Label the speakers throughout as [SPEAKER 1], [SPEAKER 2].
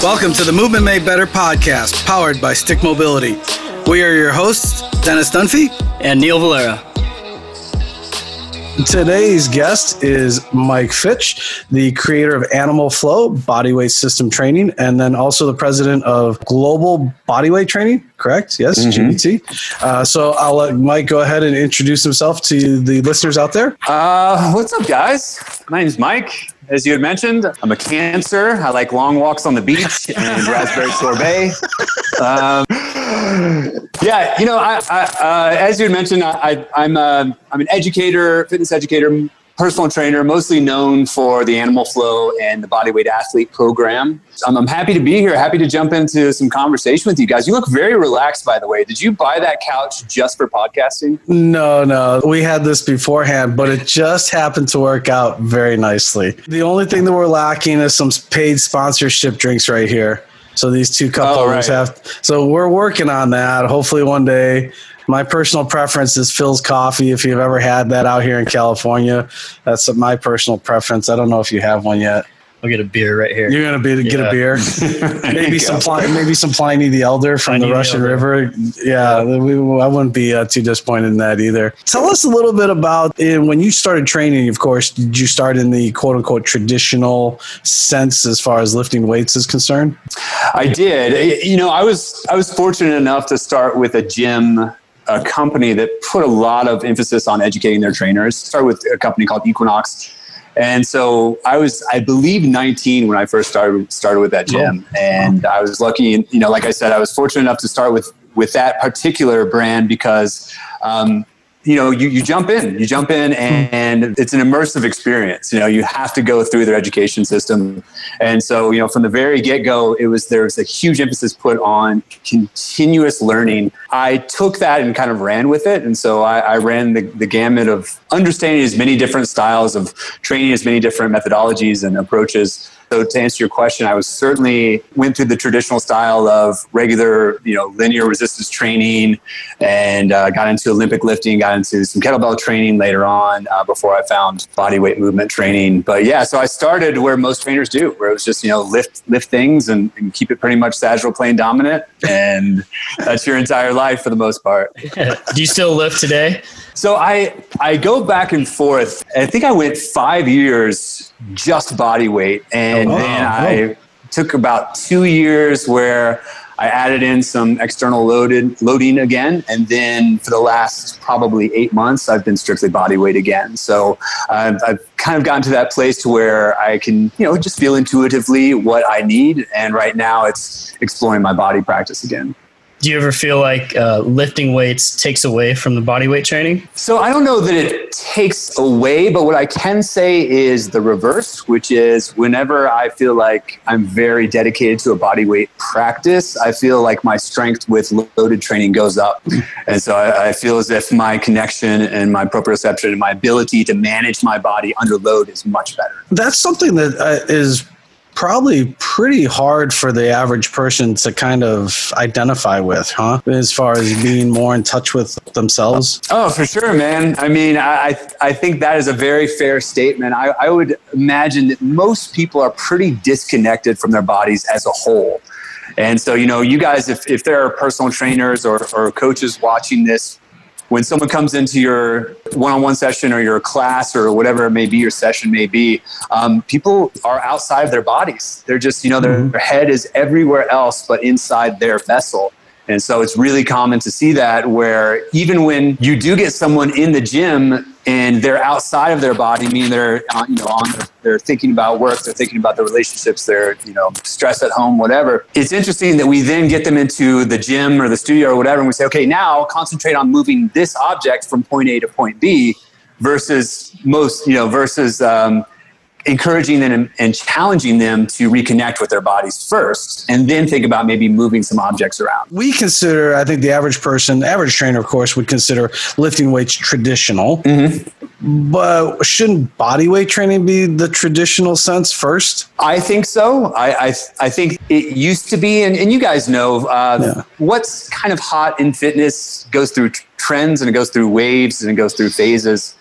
[SPEAKER 1] Welcome to the Movement Made Better podcast, powered by Stick Mobility. We are your hosts, Dennis Dunphy
[SPEAKER 2] and Neil Valera.
[SPEAKER 1] Today's guest is Mike Fitch, the creator of Animal Flow Bodyweight System Training, and then also the president of Global Bodyweight Training. Correct? Yes, mm-hmm. GBT. Uh, so I'll let Mike go ahead and introduce himself to the listeners out there.
[SPEAKER 3] Uh, what's up, guys? My name is Mike as you had mentioned, I'm a cancer. I like long walks on the beach and raspberry sorbet. Um, yeah, you know, I, I, uh, as you had mentioned, I, am uh, I'm an educator, fitness educator, personal trainer, mostly known for the Animal Flow and the Bodyweight Athlete program. Um, I'm happy to be here. Happy to jump into some conversation with you guys. You look very relaxed, by the way. Did you buy that couch just for podcasting?
[SPEAKER 1] No, no. We had this beforehand, but it just happened to work out very nicely. The only thing that we're lacking is some paid sponsorship drinks right here. So these two couples oh, right. have. So we're working on that. Hopefully one day my personal preference is Philz Coffee. If you've ever had that out here in California, that's my personal preference. I don't know if you have one yet.
[SPEAKER 2] I'll get a beer right here.
[SPEAKER 1] You're gonna be get yeah. a beer. maybe some Pl- maybe some Pliny the Elder from Pliny the Russian the River. Yeah, we, I wouldn't be uh, too disappointed in that either. Tell us a little bit about uh, when you started training. Of course, did you start in the quote unquote traditional sense as far as lifting weights is concerned?
[SPEAKER 3] I did. You know, I was I was fortunate enough to start with a gym a company that put a lot of emphasis on educating their trainers. Started with a company called Equinox. And so I was, I believe, 19 when I first started started with that gym, and I was lucky. And, You know, like I said, I was fortunate enough to start with with that particular brand because um, you know you, you jump in you jump in and, and, it's an immersive experience. You know you have to go through their education system. And so you know from the very get-go it was there was a huge emphasis put on continuous learning. I took that and kind of ran with it. And so i, I ran the, the gamut of understanding as many different styles of training as many different methodologies and approaches so to answer your question, I was certainly went through the traditional style of regular, you know, linear resistance training, and uh, got into Olympic lifting, got into some kettlebell training later on uh, before I found body weight movement training. But yeah, so I started where most trainers do, where it was just you know lift lift things and, and keep it pretty much sagittal plane dominant, and that's your entire life for the most part.
[SPEAKER 2] do you still lift today?
[SPEAKER 3] So I I go back and forth. I think I went five years just body weight, and oh, then I took about two years where I added in some external loaded loading again, and then for the last probably eight months, I've been strictly body weight again. So I've, I've kind of gotten to that place to where I can, you know, just feel intuitively what I need, and right now it's exploring my body practice again
[SPEAKER 2] do you ever feel like uh, lifting weights takes away from the body weight training?
[SPEAKER 3] So I don't know that it takes away, but what I can say is the reverse, which is whenever I feel like I'm very dedicated to a body weight practice, I feel like my strength with loaded training goes up. And so I, I feel as if my connection and my proprioception and my ability to manage my body under load is much better.
[SPEAKER 1] That's something that uh, is probably pretty hard for the average person to kind of identify with, huh? As far as being more in touch with themselves.
[SPEAKER 3] Oh, for sure, man. I mean, I I think that is a very fair statement. I, I would imagine that most people are pretty disconnected from their bodies as a whole. And so, you know, you guys, if, if there are personal trainers or, or coaches watching this, when someone comes into your one-on-one session or your class or whatever it may be your session may be um, people are outside of their bodies they're just you know their, mm-hmm. their head is everywhere else but inside their vessel and so it's really common to see that where even when you do get someone in the gym and they're outside of their body, meaning they're uh, you know on their, they're thinking about work, they're thinking about their relationships, they're you know stressed at home, whatever. It's interesting that we then get them into the gym or the studio or whatever, and we say, okay, now concentrate on moving this object from point A to point B, versus most you know versus um, encouraging them and challenging them to reconnect with their bodies first and then think about maybe moving some objects around.
[SPEAKER 1] We consider, I think the average person, average trainer, of course, would consider lifting weights traditional. Mm-hmm. But shouldn't body weight training be the traditional sense first?
[SPEAKER 3] I think so. I, I, I think it used to be, and, and you guys know uh, yeah. what's kind of hot in fitness goes through trends and it goes through waves and it goes through phases.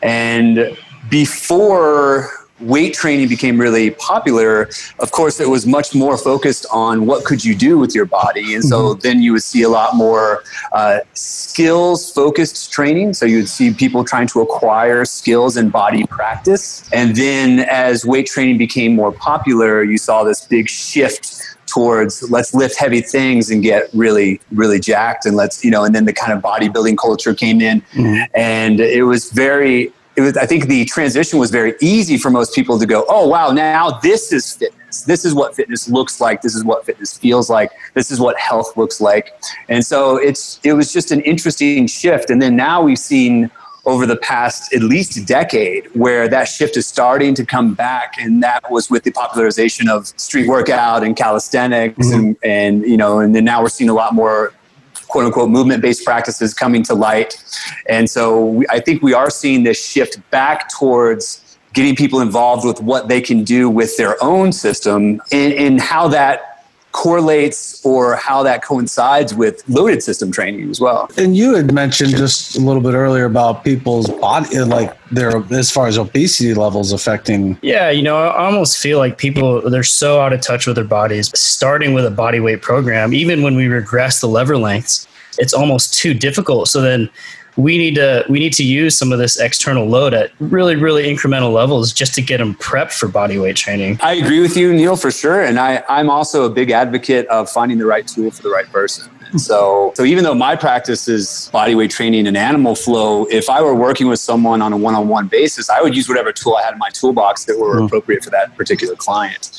[SPEAKER 3] And before weight training became really popular, of course, it was much more focused on what could you do with your body. And so mm-hmm. then you would see a lot more uh, skills focused training. So you would see people trying to acquire skills and body practice. And then as weight training became more popular, you saw this big shift towards let's lift heavy things and get really really jacked and let's you know and then the kind of bodybuilding culture came in mm-hmm. and it was very it was, I think the transition was very easy for most people to go, oh, wow, now this is fitness. This is what fitness looks like. This is what fitness feels like. This is what health looks like. And so it's, it was just an interesting shift. And then now we've seen over the past at least decade where that shift is starting to come back and that was with the popularization of street workout and calisthenics mm-hmm. and, and you know and then now we're seeing a lot more quote unquote movement based practices coming to light. And so we, I think we are seeing this shift back towards getting people involved with what they can do with their own system and, and how that correlates or how that coincides with loaded system training as well.
[SPEAKER 1] And you had mentioned just a little bit earlier about people's body, like their as far as obesity levels affecting.
[SPEAKER 2] Yeah, you know, I almost feel like people they're so out of touch with their bodies. Starting with a body weight program, even when we regress the lever lengths, it's almost too difficult. So then we need to we need to use some of this external load at really really incremental levels just to get them prepped for body weight training.
[SPEAKER 3] I agree with you, Neil, for sure, and I I'm also a big advocate of finding the right tool for the right person. So, so even though my practice is body weight training and animal flow, if I were working with someone on a one-on-one basis, I would use whatever tool I had in my toolbox that were mm. appropriate for that particular client.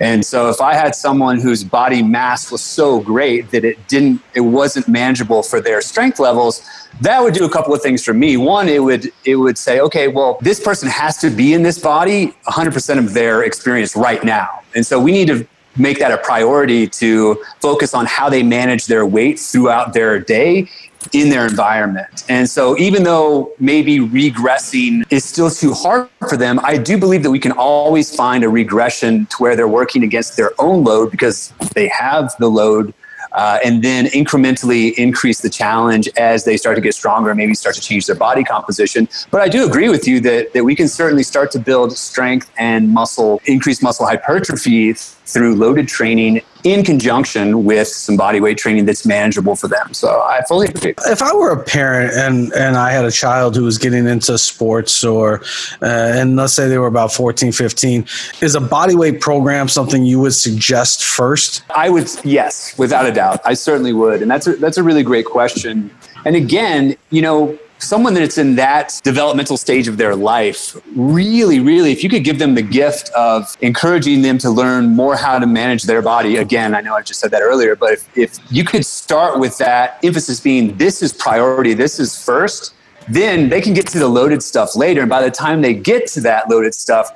[SPEAKER 3] And so, if I had someone whose body mass was so great that it didn't, it wasn't manageable for their strength levels, that would do a couple of things for me. One, it would it would say, okay, well, this person has to be in this body 100% of their experience right now. And so we need to make that a priority to focus on how they manage their weight throughout their day in their environment. And so, even though maybe regressing is still too hard for them, I do believe that we can always find a regression to where they're working against their own load because they have the load uh, and then incrementally increase the challenge as they start to get stronger maybe start to change their body composition. But I do agree with you that, that we can certainly start to build strength and muscle, increase muscle hypertrophy through loaded training in conjunction with some body weight training that's manageable for them. So I fully agree.
[SPEAKER 1] If I were a parent and and I had a child who was getting into sports or uh, and let's say they were about 14, 15, is a body weight program something you would suggest first?
[SPEAKER 3] I would yes, without a doubt. I certainly would. And that's a, that's a really great question. And again, you know, someone that's in that developmental stage of their life, really, really, if you could give them the gift of encouraging them to learn more how to manage their body, again, I know I just said that earlier, but if, if you could start with that emphasis being this is priority, this is first, then they can get to the loaded stuff later. And by the time they get to that loaded stuff,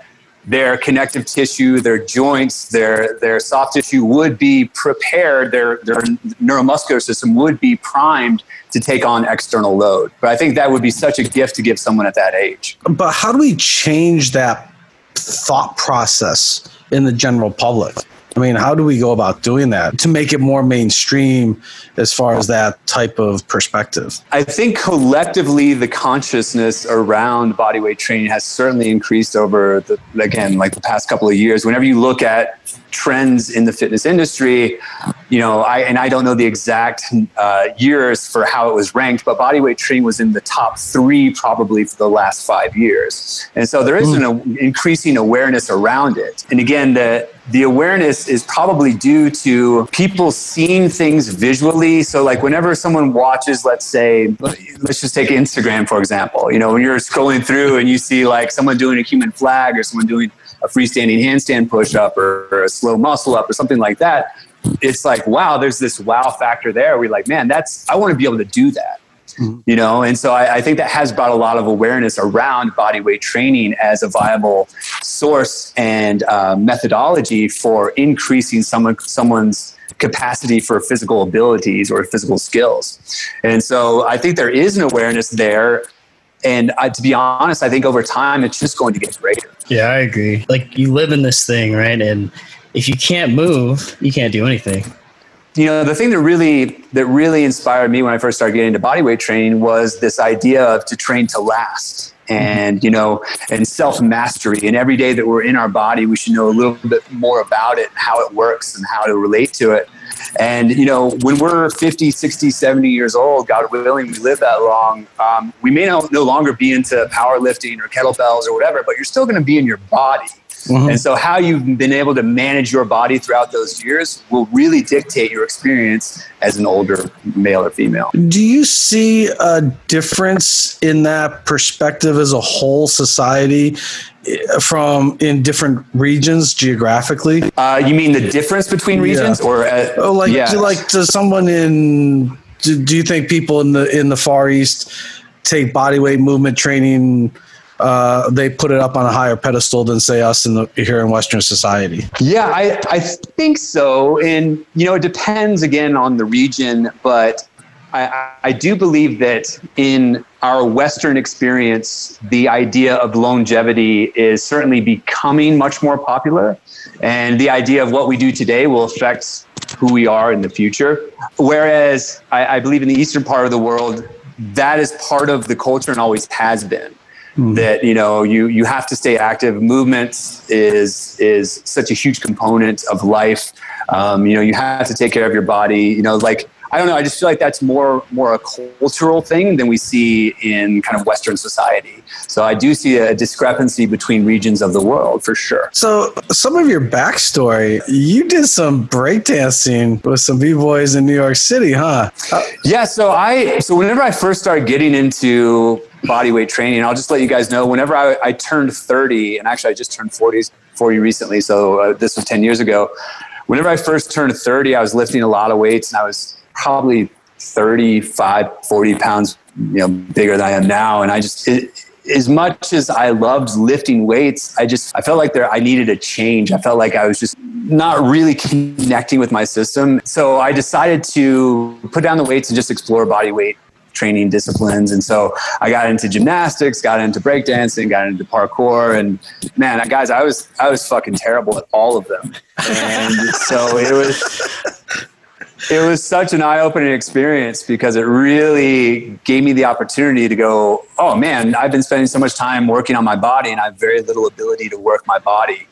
[SPEAKER 3] their connective tissue, their joints, their their soft tissue would be prepared, their their neuromuscular system would be primed to take on external load. But I think that would be such a gift to give someone at that age.
[SPEAKER 1] But how do we change that thought process in the general public? I mean, how do we go about doing that to make it more mainstream as far as that type of perspective?
[SPEAKER 3] I think collectively the consciousness around bodyweight training has certainly increased over the again like the past couple of years. Whenever you look at trends in the fitness industry, you know, I and I don't know the exact uh, years for how it was ranked, but bodyweight training was in the top three probably for the last five years, and so there is mm. an increasing awareness around it. And again, the the awareness is probably due to people seeing things visually. So, like whenever someone watches, let's say, let's just take Instagram for example. You know, when you're scrolling through and you see like someone doing a human flag or someone doing a freestanding handstand push up or, or a slow muscle up or something like that, it's like, wow, there's this wow factor there. We're like, man, that's, I want to be able to do that. Mm-hmm. You know, and so I, I, think that has brought a lot of awareness around body weight training as a viable source and uh, methodology for increasing someone someone's capacity for physical abilities or physical skills. And so I think there is an awareness there. And I, to be honest, I think over time it's just going to get greater.
[SPEAKER 2] Yeah, I agree. Like you live in this thing, right? And if you can't move, you can't do anything.
[SPEAKER 3] You know, the thing that really that really inspired me when I first started getting into bodyweight training was this idea of to train to last. and you know and self mastery and every day that we're in our body we should know a little bit more about it and how it works and how to relate to it. And you know when we're 50 60 70 years old god willing we live that long um, we may not, no longer be into powerlifting or kettlebells or whatever but you're still going to be in your body Mm-hmm. And so, how you've been able to manage your body throughout those years will really dictate your experience as an older male or female.
[SPEAKER 1] Do you see a difference in that perspective as a whole society eh, from in different regions geographically?
[SPEAKER 3] Uh, you mean the difference between regions, yeah. or uh,
[SPEAKER 1] oh, like yeah. like does someone in do, do you think people in the in the Far East take body weight movement training? Uh, they put it up on a higher pedestal than say us in the here in Western society.
[SPEAKER 3] Yeah, I, I think so. And you know, it depends again on the region, but I, I do believe that in our Western experience, the idea of longevity is certainly becoming much more popular. And the idea of what we do today will affect who we are in the future. Whereas I, I believe in the Eastern part of the world, that is part of the culture and always has been mm. that you know you you have to stay active. Movement is is such a huge component of life. Um, you know, you have to take care of your body. You know, like I don't know. I just feel like that's more more a cultural thing than we see in kind of Western society. So I do see a discrepancy between regions of the world for sure.
[SPEAKER 1] So some of your backstory, you did some breakdancing with some b boys in New York City, huh?
[SPEAKER 3] Yeah. So I so whenever I first started getting into body weight training. I'll just let you guys know whenever I, I turned 30, and actually I just turned 40, 40 recently, so uh, this was 10 years ago. Whenever I first turned 30, I was lifting a lot of weights, and I was probably 35, 40 pounds, you know, bigger than I am now. And I just, it, as much as I loved lifting weights, I just I felt like there I needed a change. I felt like I was just not really connecting with my system. So I decided to put down the weights and just explore body weight training disciplines. And so I got into gymnastics, got into breakdancing, got into parkour, and man, guys, I was I was fucking terrible at all of them. And so it was it was such an eye-opening experience because it really gave me the opportunity to go, oh man, I've been spending so much time working on my body and I have very little ability to work my body.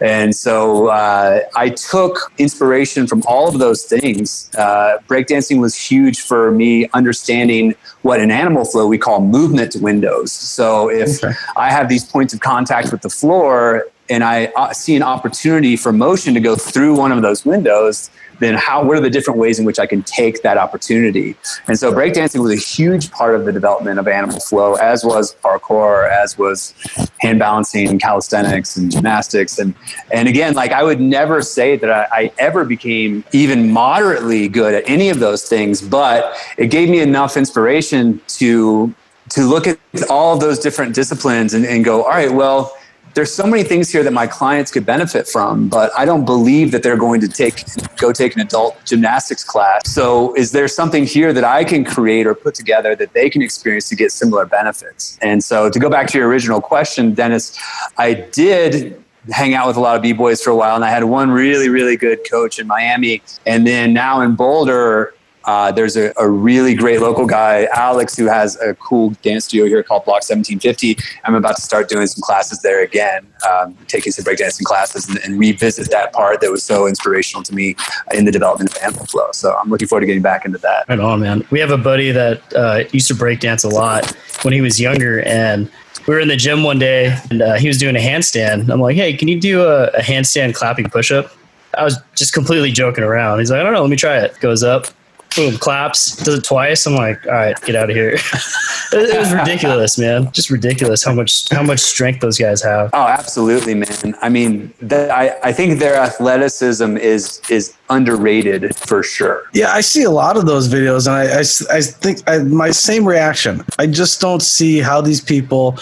[SPEAKER 3] And so uh, I took inspiration from all of those things. Uh, breakdancing was huge for me understanding what in animal flow we call movement windows. So if okay. I have these points of contact with the floor and I uh, see an opportunity for motion to go through one of those windows, then how what are the different ways in which I can take that opportunity? And so breakdancing was a huge part of the development of animal flow, as was parkour, as was hand balancing, calisthenics, and gymnastics. And and again, like I would never say that I, I ever became even moderately good at any of those things, but it gave me enough inspiration to to look at all those different disciplines and, and go, all right, well there's so many things here that my clients could benefit from, but I don't believe that they're going to take go take an adult gymnastics class. So is there something here that I can create or put together that they can experience to get similar benefits? And so to go back to your original question, Dennis, I did hang out with a lot of b-boys for a while and i had one really really good coach in miami and then now in boulder uh, there's a, a, really great local guy, Alex, who has a cool dance studio here called Block 1750. I'm about to start doing some classes there again, um, taking some breakdancing classes and, and, revisit that part that was so inspirational to me in the development of Animal Flow. So I'm looking forward to getting back into that.
[SPEAKER 2] Right on, man. We have a buddy that uh, used to breakdance a lot when he was younger, and we were in the gym one day, and uh, he was doing a handstand. I'm like, hey, can you do a, a handstand clapping push-up? I was just completely joking around. He's like, I don't know, let me try it. Goes up, boom, claps, does it twice. I'm like, all right, get out of here. it, was ridiculous, man. Just ridiculous how much how much strength those guys have.
[SPEAKER 3] Oh, absolutely, man. I mean, the, I I think their athleticism is is underrated for sure.
[SPEAKER 1] Yeah, I see a lot of those videos, and I I, I think I, my same reaction. I just don't see how these people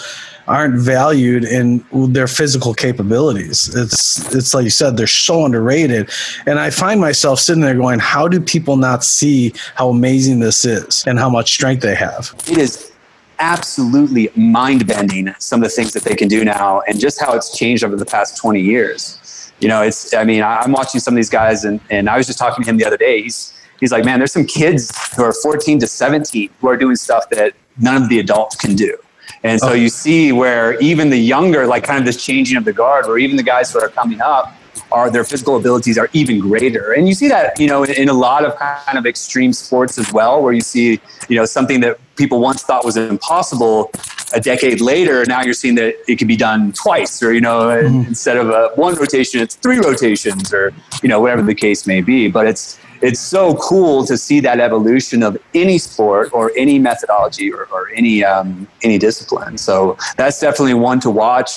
[SPEAKER 1] aren't valued in their physical capabilities. It's it's like you said, they're so underrated. And I find myself sitting there going, how do people not see how amazing this is and how much strength they have?
[SPEAKER 3] It is absolutely mind bending some of the things that they can do now and just how it's changed over the past 20 years. You know, it's I mean, I'm watching some of these guys and, and I was just talking to him the other day. He's he's like, man, there's some kids who are 14 to 17 who are doing stuff that none of the adults can do And so you see where even the younger, like kind of this changing of the guard, where even the guys who are coming up, are their physical abilities are even greater. And you see that, you know, in, in, a lot of kind of extreme sports as well, where you see, you know, something that people once thought was impossible a decade later, now you're seeing that it can be done twice, or, you know, mm-hmm. instead of a one rotation, it's three rotations, or, you know, whatever the case may be. But it's, it's so cool to see that evolution of any sport or any methodology or, or any um, any discipline. So that's definitely one to watch.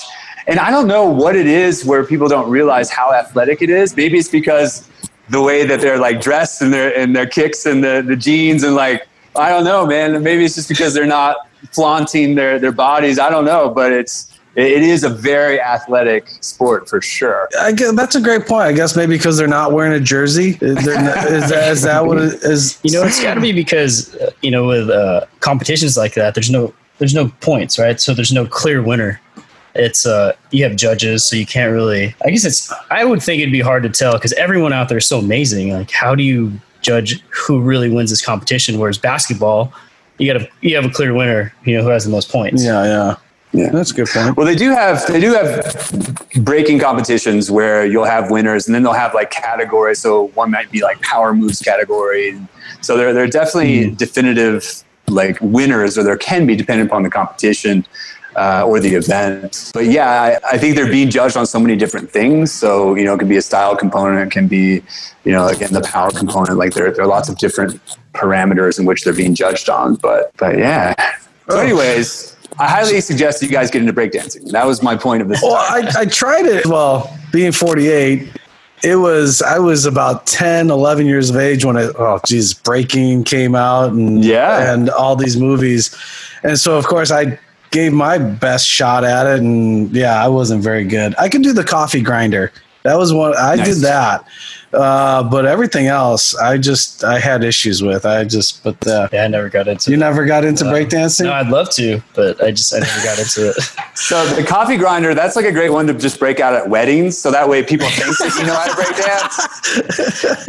[SPEAKER 3] And I don't know what it is where people don't realize how athletic it is. Maybe it's because the way that they're like dressed and their and their kicks and the, the jeans and like I don't know, man. Maybe it's just because they're not flaunting their their bodies. I don't know, but it's it is a very athletic sport for sure.
[SPEAKER 1] I guess that's a great point. I guess maybe because they're not wearing a jersey. Is, not, is, that, is that what it is?
[SPEAKER 2] You know, it's got to be because uh, you know with uh, competitions like that, there's no there's no points, right? So there's no clear winner it's uh you have judges so you can't really i guess it's i would think it'd be hard to tell because everyone out there is so amazing like how do you judge who really wins this competition whereas basketball you got a you have a clear winner you know who has the most points
[SPEAKER 1] yeah yeah yeah, that's a good point.
[SPEAKER 3] Well, they do have they do have breaking competitions where you'll have winners, and then they'll have like categories. So one might be like power moves category. So there there are definitely mm. definitive like winners, or there can be depending upon the competition uh, or the event. But yeah, I, I, think they're being judged on so many different things. So, you know, it can be a style component, it can be, you know, again, the power component. Like there, there are lots of different parameters in which they're being judged on. But, but yeah. So, oh. anyways, I highly suggest that you guys get into breakdancing. That was my point of this.
[SPEAKER 1] Well, I, I tried it. Well, being 48, it was i was about 10 11 years of age when it oh geez breaking came out and
[SPEAKER 3] yeah
[SPEAKER 1] and all these movies and so of course i gave my best shot at it, and yeah, I wasn't very good. I can do the coffee grinder. That was one I nice. did that. Uh, but everything else, I just I had issues with. I just but
[SPEAKER 2] uh, yeah, I never got into.
[SPEAKER 1] You it. never got into uh, breakdancing?
[SPEAKER 2] No, I'd love to, but I just I never got into it.
[SPEAKER 3] so the coffee grinder, that's like a great one to just break out at weddings, so that way people think that you know how to break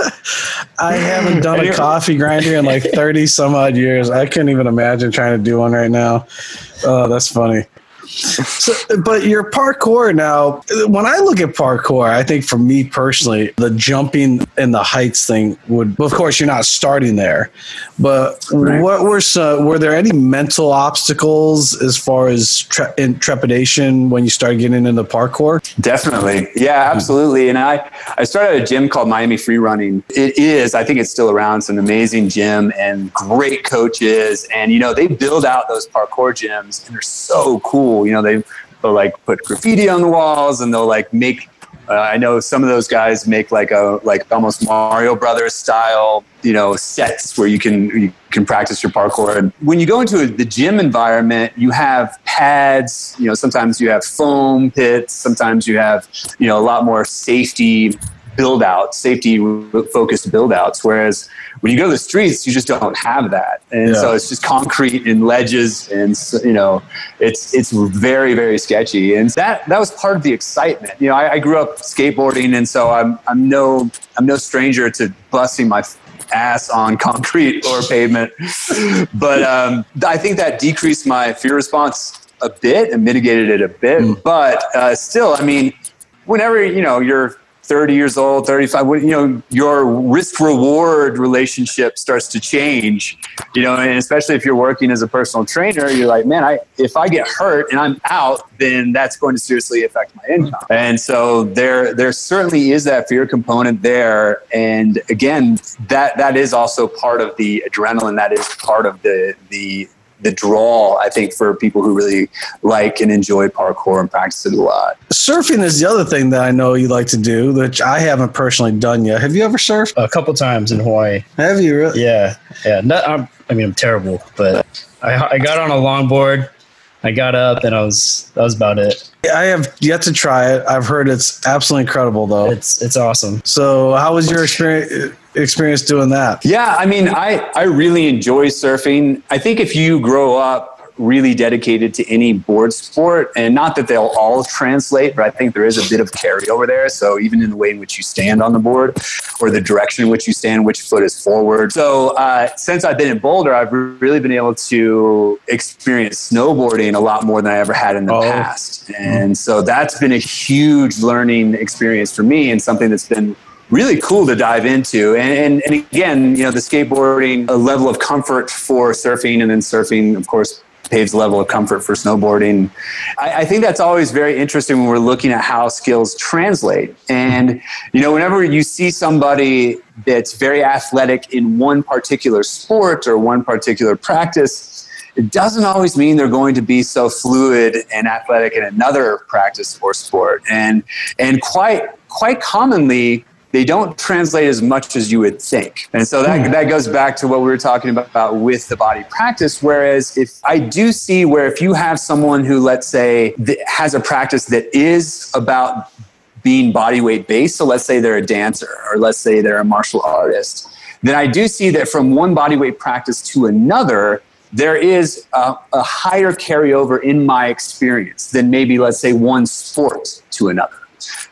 [SPEAKER 1] dance. I haven't done a coffee grinder in like thirty some odd years. I couldn't even imagine trying to do one right now. Oh, that's funny. So, but your parkour now, when I look at parkour, I think for me personally, the jumping and the heights thing would, of course, you're not starting there, but right. what were some, were there any mental obstacles as far as tre- trepidation when you started getting into parkour?
[SPEAKER 3] Definitely. Yeah, hmm. absolutely. And I, I started a gym called Miami Free Running. It is, I think it's still around. It's an amazing gym and great coaches. And, you know, they build out those parkour gyms and they're so cool you know, they they'll like put graffiti on the walls and they'll like make. Uh, I know some of those guys make like a like almost Mario Brothers style, you know, sets where you can you can practice your parkour. And when you go into the gym environment, you have pads. You know, sometimes you have foam pits. Sometimes you have you know a lot more safety build out, safety focused build outs. Whereas when you go to the streets, you just don't have that. And yeah. so it's just concrete and ledges and, you know, it's, it's very, very sketchy. And that, that was part of the excitement. You know, I, I grew up skateboarding and so I'm, I'm no, I'm no stranger to busting my ass on concrete or pavement. but um, I think that decreased my fear response a bit and mitigated it a bit. Mm. But uh, still, I mean, whenever you know you're 30 years old, 35, you know, your risk reward relationship starts to change, you know, and especially if you're working as a personal trainer, you're like, man, I, if I get hurt and I'm out, then that's going to seriously affect my income. And so there, there certainly is that fear component there. And again, that, that is also part of the adrenaline. That is part of the, the, the draw, I think, for people who really like and enjoy parkour and practice it a lot.
[SPEAKER 1] Surfing is the other thing that I know you like to do, which I haven't personally done yet. Have you ever surfed?
[SPEAKER 2] A couple times in Hawaii.
[SPEAKER 1] Have you really?
[SPEAKER 2] Yeah, yeah. Not, I'm, i mean, I'm terrible, but I, I got on a longboard. I got up and I was that was about it.
[SPEAKER 1] I have yet to try it. I've heard it's absolutely incredible though.
[SPEAKER 2] It's it's awesome.
[SPEAKER 1] So, how was your experience experience doing that?
[SPEAKER 3] Yeah, I mean, I I really enjoy surfing. I think if you grow up really dedicated to any board sport. And not that they'll all translate, but I think there is a bit of carryover there. So even in the way in which you stand on the board or the direction in which you stand, which foot is forward. So uh, since I've been in Boulder, I've really been able to experience snowboarding a lot more than I ever had in the oh. past. And so that's been a huge learning experience for me and something that's been really cool to dive into. And, and, and again, you know, the skateboarding, a level of comfort for surfing, and then surfing, of course, paves level of comfort for snowboarding. I, I, think that's always very interesting when we're looking at how skills translate. And, you know, whenever you see somebody that's very athletic in one particular sport or one particular practice, it doesn't always mean they're going to be so fluid and athletic in another practice or sport. And, and quite, quite commonly, they don't translate as much as you would think. And so that, hmm. that goes back to what we were talking about with the body practice. Whereas if I do see where if you have someone who, let's say, has a practice that is about being body weight based, so let's say they're a dancer or let's say they're a martial artist, then I do see that from one body weight practice to another, there is a, a higher carryover in my experience than maybe, let's say, one sport to another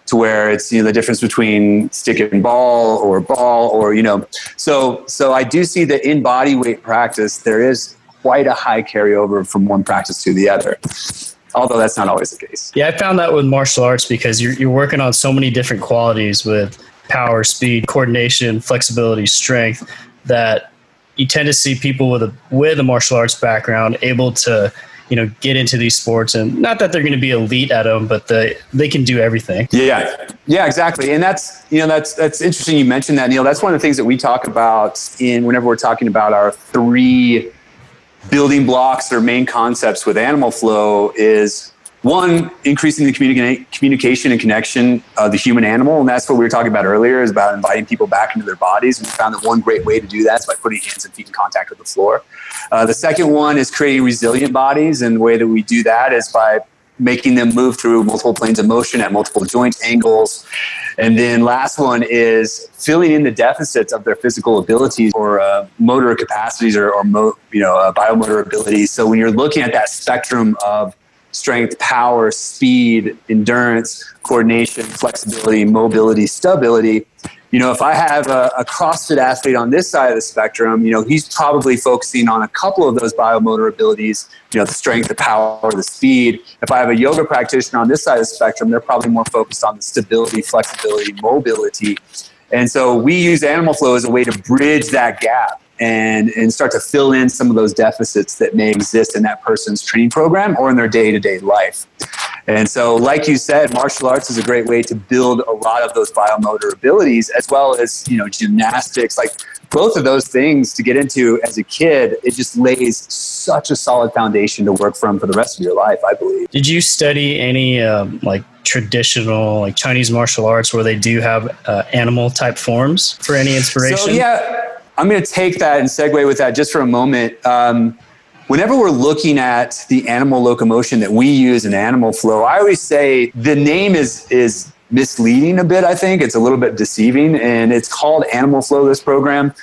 [SPEAKER 3] to where it's you know the difference between stick and ball or ball or you know. So so I do see that in body weight practice there is quite a high carryover from one practice to the other although that's not always the case.
[SPEAKER 2] Yeah I found that with martial arts because you're, you're working on so many different qualities with power speed coordination flexibility strength that you tend to see people with a with a martial arts background able to you know get into these sports and not that they're going to be elite at them but the, they can do everything.
[SPEAKER 3] Yeah. Yeah exactly. And that's you know that's that's interesting you mentioned that neil. That's one of the things that we talk about in whenever we're talking about our three building blocks or main concepts with animal flow is one increasing the communi- communication and connection of the human animal and that's what we were talking about earlier is about inviting people back into their bodies and we found that one great way to do that is by putting hands and feet in contact with the floor. Uh, the second one is creating resilient bodies and the way that we do that is by making them move through multiple planes of motion at multiple joint angles. And then last one is filling in the deficits of their physical abilities or uh, motor capacities or, or mo- you know uh, biomotor abilities. So when you're looking at that spectrum of strength, power, speed, endurance, coordination, flexibility, mobility, stability. You know, if I have a, a, CrossFit athlete on this side of the spectrum, you know, he's probably focusing on a couple of those biomotor abilities, you know, the strength, the power, the speed. If I have a yoga practitioner on this side of the spectrum, they're probably more focused on the stability, flexibility, mobility. And so we use animal flow as a way to bridge that gap and, and start to fill in some of those deficits that may exist in that person's training program or in their day to day life. And so, like you said, martial arts is a great way to build a lot of those biomotor abilities as well as, you know, gymnastics. Like both of those things to get into as a kid, it just lays such a solid foundation to work from for the rest of your life, I believe.
[SPEAKER 2] Did you study any um, like traditional like Chinese martial arts where they do have uh, animal type forms for any inspiration? So,
[SPEAKER 3] yeah. I'm going to take that and segue with that just for a moment. Um, whenever we're looking at the animal locomotion that we use in animal flow, I always say the name is is misleading a bit. I think it's a little bit deceiving, and it's called animal flow. This program,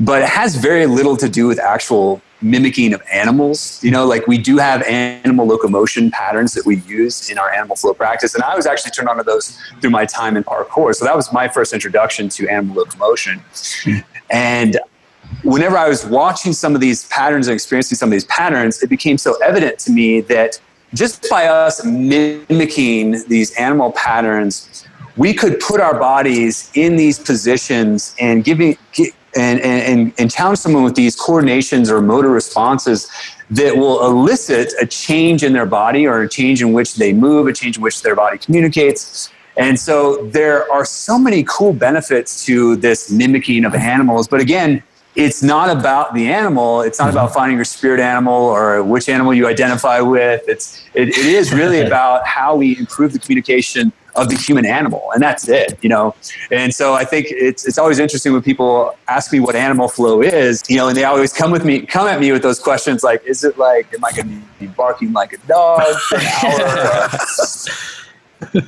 [SPEAKER 3] but it has very little to do with actual mimicking of animals. You know, like we do have animal locomotion patterns that we use in our animal flow practice. And I was actually turned on to those through my time in parkour. So that was my first introduction to animal locomotion. And whenever I was watching some of these patterns and experiencing some of these patterns, it became so evident to me that just by us mimicking these animal patterns, we could put our bodies in these positions and giving and, and, and challenge someone with these coordinations or motor responses that will elicit a change in their body or a change in which they move, a change in which their body communicates. And so there are so many cool benefits to this mimicking of animals. But again, it's not about the animal. It's not mm-hmm. about finding your spirit animal or which animal you identify with. It's it, it is really about how we improve the communication of the human animal, and that's it. You know, and so I think it's it's always interesting when people ask me what animal flow is. You know, and they always come with me come at me with those questions like, is it like am I going to be barking like a dog for an hour?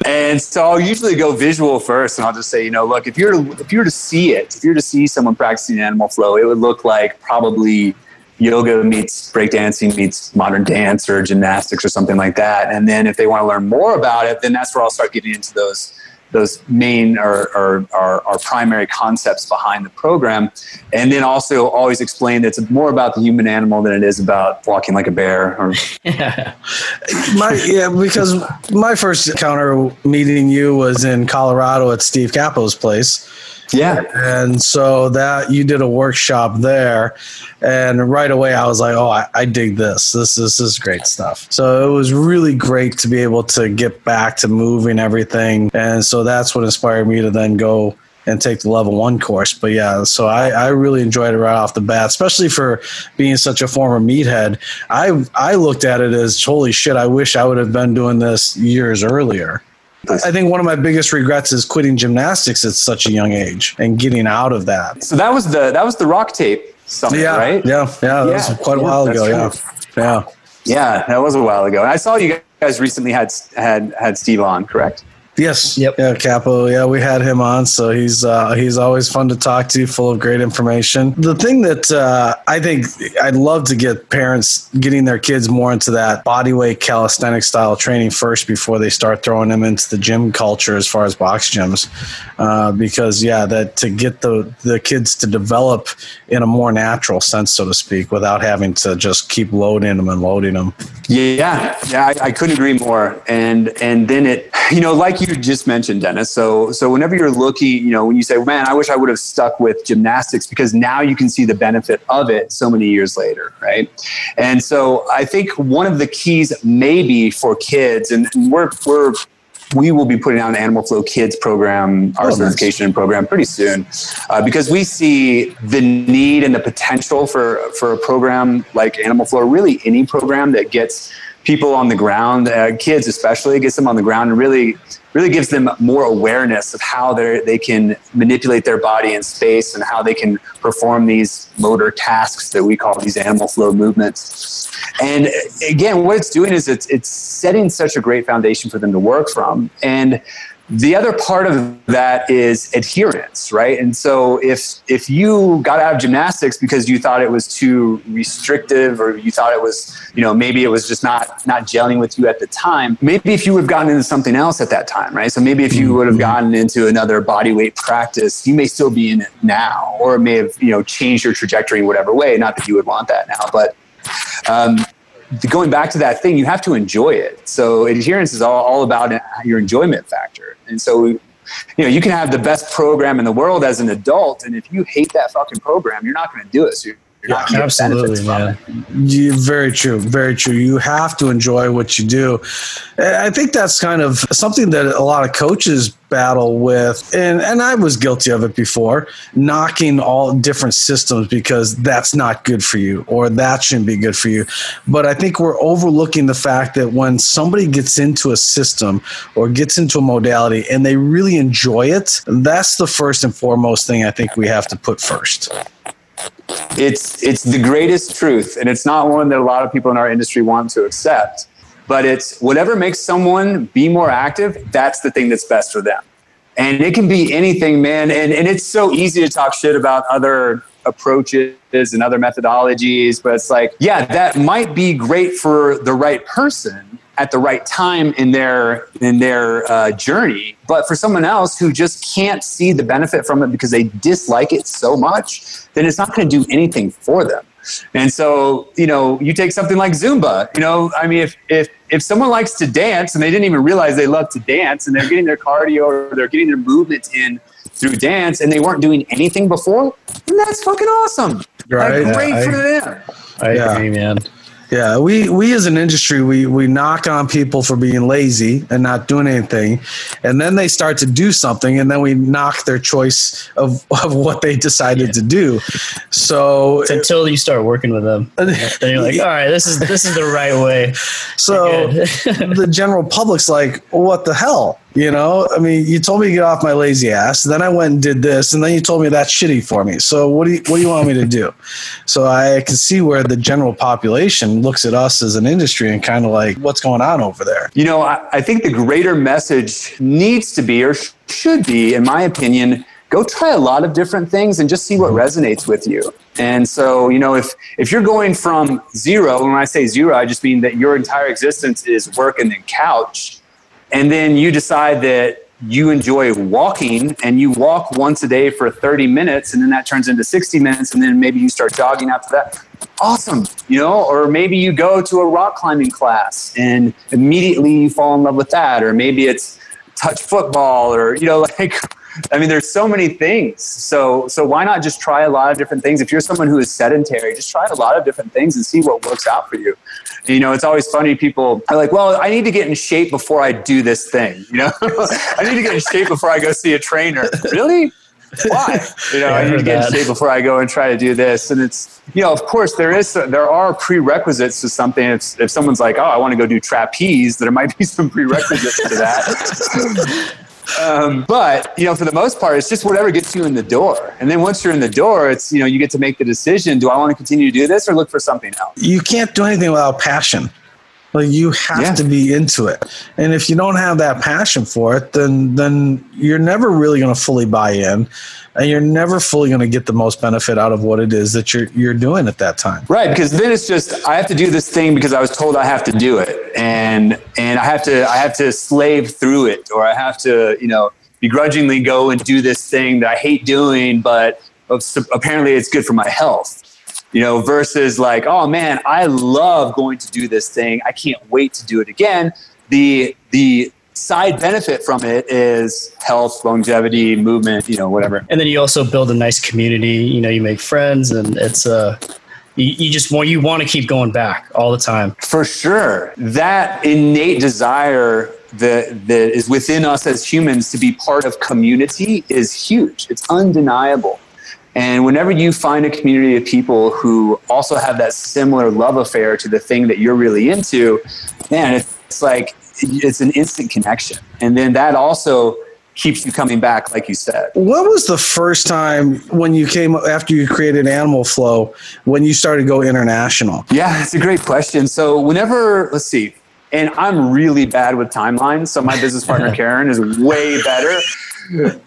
[SPEAKER 3] and so I'll usually go visual first, and I'll just say, you know, look, if you're to, if you were to see it, if you were to see someone practicing animal flow, it would look like probably yoga meets breakdancing meets modern dance or gymnastics or something like that. And then if they want to learn more about it, then that's where I'll start getting into those those main or, or, or, or, primary concepts behind the program. And then also always explain that it's more about the human animal than it is about walking like a bear. Or
[SPEAKER 1] my, yeah, because my first encounter meeting you was in Colorado at Steve Capo's place.
[SPEAKER 3] Yeah.
[SPEAKER 1] And so that you did a workshop there. And right away I was like, oh, I, I, dig this. This, this is great stuff. So it was really great to be able to get back to moving everything. And so that's what inspired me to then go and take the level one course. But yeah, so I, I really enjoyed it right off the bat, especially for being such a former meathead. I I looked at it as holy shit, I wish I would have been doing this years earlier. I think one of my biggest regrets is quitting gymnastics at such a young age and getting out of that.
[SPEAKER 3] So that was the that was the RockTape summit,
[SPEAKER 1] yeah,
[SPEAKER 3] right?
[SPEAKER 1] Yeah, yeah, that yeah, was quite a while ago. Yeah, yeah,
[SPEAKER 3] yeah, that was a while ago. And I saw you guys recently had had had Steve on, correct?
[SPEAKER 1] Yes. Yep. Yeah, Capo. Yeah, we had him on, so he's uh, he's always fun to talk to, full of great information. The thing that uh, I think I'd love to get parents getting their kids more into that bodyweight calisthenic style training first before they start throwing them into the gym culture as far as box gyms, uh, because yeah, that to get the the kids to develop in a more natural sense, so to speak, without having to just keep loading them and loading them.
[SPEAKER 3] Yeah, yeah, I, I couldn't agree more. And and then it, you know, like you you just mentioned, Dennis. So, so whenever you're looking, you know, when you say, "Man, I wish I would have stuck with gymnastics," because now you can see the benefit of it so many years later, right? And so, I think one of the keys, maybe for kids, and we're we're we will be putting out an Animal Flow Kids program, our oh, certification nice. program, pretty soon, uh, because we see the need and the potential for for a program like Animal Flow, really any program that gets people on the ground, uh, kids especially, gets them on the ground and really really gives them more awareness of how they can manipulate their body in space and how they can perform these motor tasks that we call these animal flow movements. And again, what it's doing is it's, it's setting such a great foundation for them to work from. And the other part of that is adherence right and so if if you got out of gymnastics because you thought it was too restrictive or you thought it was you know maybe it was just not not gelling with you at the time maybe if you would have gotten into something else at that time right so maybe if you would have mm-hmm. gotten into another body weight practice you may still be in it now or it may have you know changed your trajectory in whatever way not that you would want that now but um, going back to that thing, you have to enjoy it. So adherence is all, all about your enjoyment factor. And so, you know, you can have the best program in the world as an adult, and if you hate that fucking program, you're not going to do it. So
[SPEAKER 1] yeah, absolutely, man. You, very true. Very true. You have to enjoy what you do. I think that's kind of something that a lot of coaches battle with, and and I was guilty of it before, knocking all different systems because that's not good for you or that shouldn't be good for you. But I think we're overlooking the fact that when somebody gets into a system or gets into a modality and they really enjoy it, that's the first and foremost thing I think we have to put first
[SPEAKER 3] it's it's the greatest truth and it's not one that a lot of people in our industry want to accept but it's whatever makes someone be more active that's the thing that's best for them. And it can be anything man and, and it's so easy to talk shit about other approaches and other methodologies but it's like yeah that might be great for the right person at the right time in their in their uh, journey. But for someone else who just can't see the benefit from it because they dislike it so much, then it's not going to do anything for them. And so, you know, you take something like Zumba. You know, I mean, if if if someone likes to dance and they didn't even realize they love to dance, and they're getting their cardio or they're getting their movement in through dance, and they weren't doing anything before, then that's fucking awesome. Right? Like, great
[SPEAKER 2] yeah,
[SPEAKER 3] for
[SPEAKER 2] I, them. I yeah. agree, man.
[SPEAKER 1] Yeah, we we as an industry we we knock on people for being lazy and not doing anything, and then they start to do something, and then we knock their choice of, of what they decided yeah. to do. So
[SPEAKER 2] it's until you start working with them, then you're like, all right, this is this is the right way.
[SPEAKER 1] So the general public's like, what the hell? You know, I mean, you told me to get off my lazy ass. Then I went and did this, and then you told me that's shitty for me. So what do you what do you want me to do? So I can see where the general population looks at us as an industry and kind of like, what's going on over there?
[SPEAKER 3] You know, I, I think the greater message needs to be, or should be, in my opinion, go try a lot of different things and just see what mm-hmm. resonates with you. And so, you know, if if you're going from zero, when I say zero, I just mean that your entire existence is work and then couch, and then you decide that you enjoy walking and you walk once a day for 30 minutes and then that turns into 60 minutes and then maybe you start jogging after that. Awesome you know? Or maybe you go to a rock climbing class and immediately you fall in love with that or maybe it's touch football or you know like I mean, there's so many things. So, so why not just try a lot of different things? If you're someone who is sedentary, just try a lot of different things and see what works out for you. You know, it's always funny. People are like, "Well, I need to get in shape before I do this thing." You know, I need to get in shape before I go see a trainer. Really? Why? You know, yeah, I need to get in shape before I go and try to do this. And it's, you know, of course, there is there are prerequisites to something. If if someone's like, "Oh, I want to go do trapeze," there might be some prerequisites to that. Um, but you know, for the most part, it's just whatever gets you in the door. And then once you're in the door, it's you know, you get to make the decision: Do I want to continue to do this or look for something else?
[SPEAKER 1] You can't do anything without passion. Like you have yeah. to be into it. And if you don't have that passion for it, then then you're never really going to fully buy in and you're never fully going to get the most benefit out of what it is that you're you're doing at that time.
[SPEAKER 3] Right, because then it's just I have to do this thing because I was told I have to do it, and and I have to I have to slave through it, or I have to you know begrudgingly go and do this thing that I hate doing, but apparently it's good for my health. You know, versus like, oh man, I love going to do this thing. I can't wait to do it again. The the side benefit from it is health, longevity, movement, you know, whatever.
[SPEAKER 2] And then you also build a nice community. You know, you make friends, and it's a uh, you, you just want you want to keep going back all the time.
[SPEAKER 3] For sure, that innate desire that that is within us as humans to be part of community is huge. It's undeniable. And whenever you find a community of people who also have that similar love affair to the thing that you're really into, man, it's like it's an instant connection. And then that also keeps you coming back, like you said.
[SPEAKER 1] What was the first time when you came after you created Animal Flow when you started to go international?
[SPEAKER 3] Yeah, it's a great question. So whenever, let's see, and I'm really bad with timelines. So my business partner Karen is way better.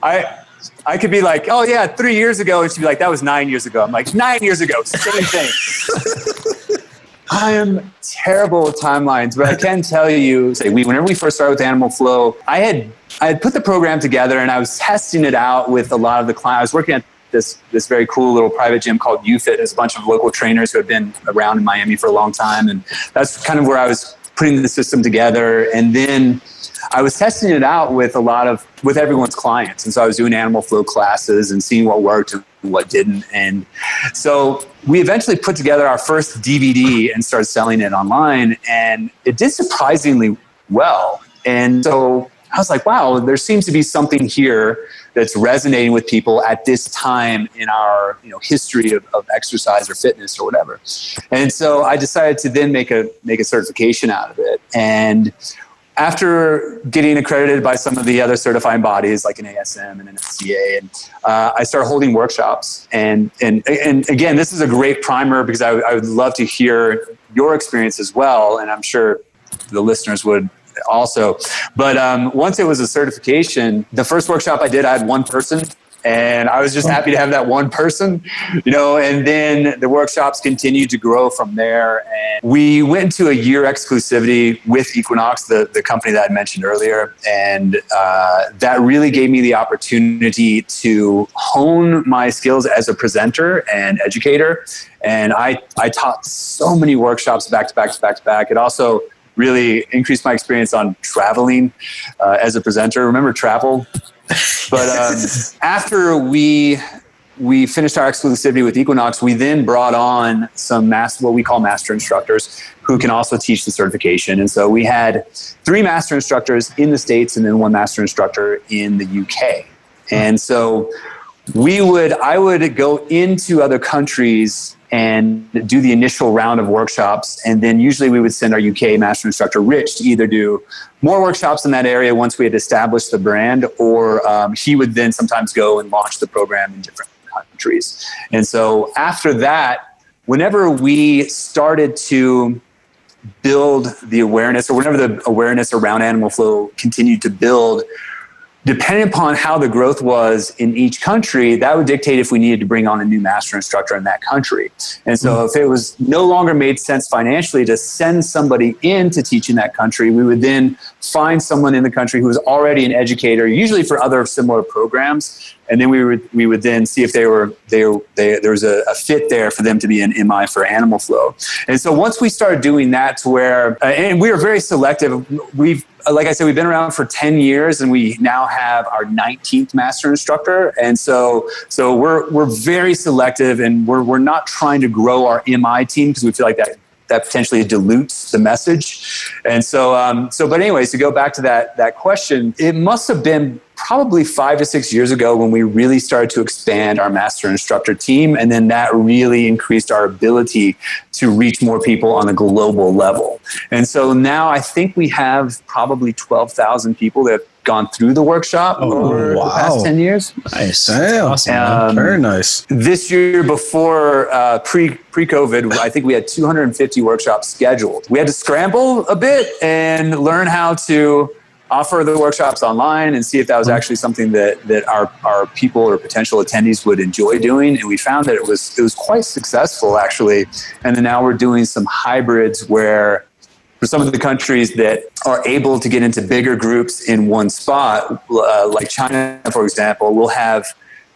[SPEAKER 3] I I could be like, oh yeah, three years ago, and she'd be like, that was nine years ago. I'm like, nine years ago, same thing. I am terrible with timelines, but I can tell you, say we whenever we first started with Animal Flow, I had I had put the program together and I was testing it out with a lot of the clients. I was working at this this very cool little private gym called UFit. There's a bunch of local trainers who have been around in Miami for a long time, and that's kind of where I was putting the system together. And then I was testing it out with a lot of with everyone's clients, and so I was doing animal flow classes and seeing what worked and what didn't. And so we eventually put together our first DVD and started selling it online, and it did surprisingly well. And so I was like, wow, there seems to be something here that's resonating with people at this time in our you know history of, of exercise or fitness or whatever. And so I decided to then make a make a certification out of it. And after getting accredited by some of the other certifying bodies like NASM and NSCA, and uh, I started holding workshops. And, and, and again, this is a great primer because I, I would love to hear your experience as well. And I'm sure the listeners would also. But um, once it was a certification, the first workshop I did, I had one person and I was just happy to have that one person, you know. And then the workshops continued to grow from there. And we went into a year exclusivity with Equinox, the, the company that I mentioned earlier. And uh, that really gave me the opportunity to hone my skills as a presenter and educator. And I, I taught so many workshops back to back to back to back. It also really increased my experience on traveling uh, as a presenter. Remember travel? But um, after we we finished our exclusivity with Equinox, we then brought on some master, what we call master instructors, who can also teach the certification. And so we had three master instructors in the states, and then one master instructor in the UK. And so we would, I would go into other countries and do the initial round of workshops. And then usually we would send our UK master instructor, Rich, to either do more workshops in that area once we had established the brand, or um, he would then sometimes go and launch the program in different countries. And so after that, whenever we started to build the awareness, or whenever the awareness around animal flow continued to build, depending upon how the growth was in each country, that would dictate if we needed to bring on a new master instructor in that country. And so, mm-hmm. if it was no longer made sense financially to send somebody in to teach in that country, we would then find someone in the country who was already an educator, usually for other similar programs, and then we would we would then see if they were they, they there was a, a, fit there for them to be an MI for Animal Flow. And so once we started doing that, to where uh, and we were very selective. We've like I said, we've been around for 10 years and we now have our 19th master instructor. And so, so we're, we're very selective and we're, we're not trying to grow our MI team because we feel like that that potentially dilutes the message. And so, um, so, but anyways, to go back to that that question, it must have been probably five to six years ago when we really started to expand our master instructor team, and then that really increased our ability to reach more people on a global level. And so now I think we have probably twelve thousand people that gone through the workshop oh, over wow. the past 10 years.
[SPEAKER 1] Nice. Awesome. Um, Very nice.
[SPEAKER 3] This year before uh, pre pre COVID, I think we had 250 workshops scheduled. We had to scramble a bit and learn how to offer the workshops online and see if that was mm-hmm. actually something that, that our, our people or potential attendees would enjoy doing. And we found that it was, it was quite successful actually. And then now we're doing some hybrids where for some of the countries that are able to get into bigger groups in one spot, uh, like China, for example, we'll have,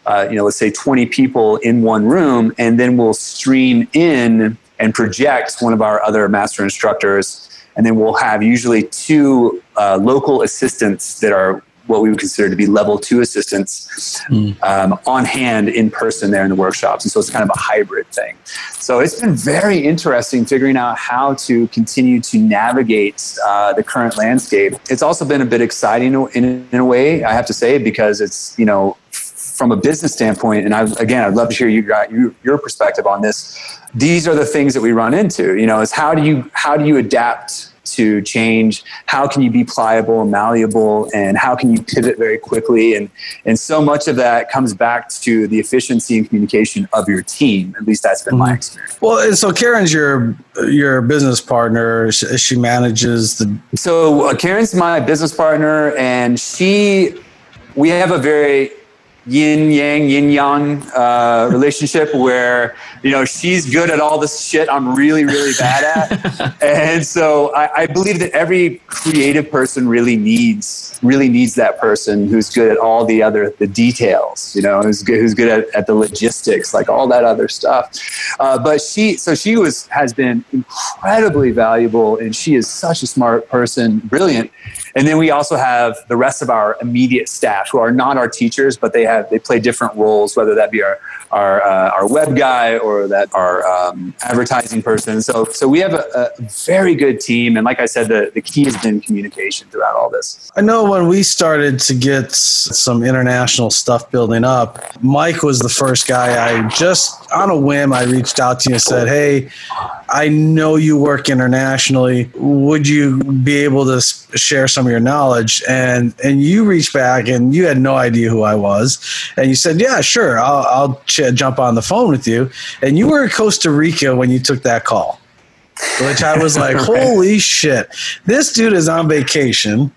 [SPEAKER 3] uh, you know, let's say 20 people in one room, and then we'll stream in and project one of our other master instructors, and then we'll have usually two uh, local assistants that are what we would consider to be level two assistants mm. um, on hand in person there in the workshops. And so it's kind of a hybrid thing. So it's been very interesting figuring out how to continue to navigate uh, the current landscape. It's also been a bit exciting in, in a way, I have to say, because it's, you know, from a business standpoint, and I, again, I'd love to hear you, your perspective on this. These are the things that we run into. You know, is how do you how do you adapt to change? How can you be pliable and malleable? And how can you pivot very quickly? And, and so much of that comes back to the efficiency and communication of your team. At least that's been mm-hmm. my experience.
[SPEAKER 1] Well, so Karen's your your business partner. She manages the.
[SPEAKER 3] So uh, Karen's my business partner, and she, we have a very yin yang yin yang uh, relationship where you know she's good at all this shit I'm really really bad at, and so I, I, believe that every creative person really needs really needs that person who's good at all the other the details, you know, who's good who's good at, at the logistics, like all that other stuff. Uh, but she so she was has been incredibly valuable, and she is such a smart person, brilliant. And then we also have the rest of our immediate staff who are not our teachers, but they have they play different roles, whether that be our our, uh, our web guy or that our um, advertising person. So so we have a, a, very good team, and like I said, the the key has been communication throughout all this.
[SPEAKER 1] I know when we started to get some international stuff building up, Mike was the first guy. I just on a whim I reached out to you and said, "Hey, I know you work internationally. Would you be able to share some of your knowledge?" And and you reached back and you had no idea who I was, and you said, "Yeah, sure, I'll, I'll ch- jump on the phone with you." And you were in Costa Rica when you took that call, which I was like, "Holy shit! This dude is on vacation,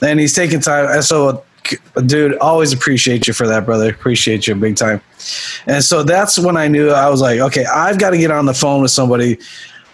[SPEAKER 1] and he's taking time." So dude always appreciate you for that brother appreciate you big time and so that's when i knew i was like okay i've got to get on the phone with somebody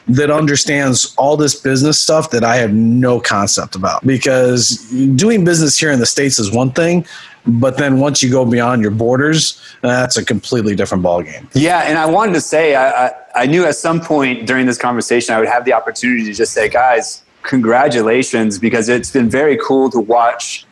[SPEAKER 1] that understands all this business stuff that i have no concept about. Because doing business here in the states is one thing but then once you go beyond your borders that's a completely different ballgame.
[SPEAKER 3] Yeah and i wanted to say I, I, I knew at some point during this conversation i would have the opportunity to just say guys congratulations because it's been very cool to watch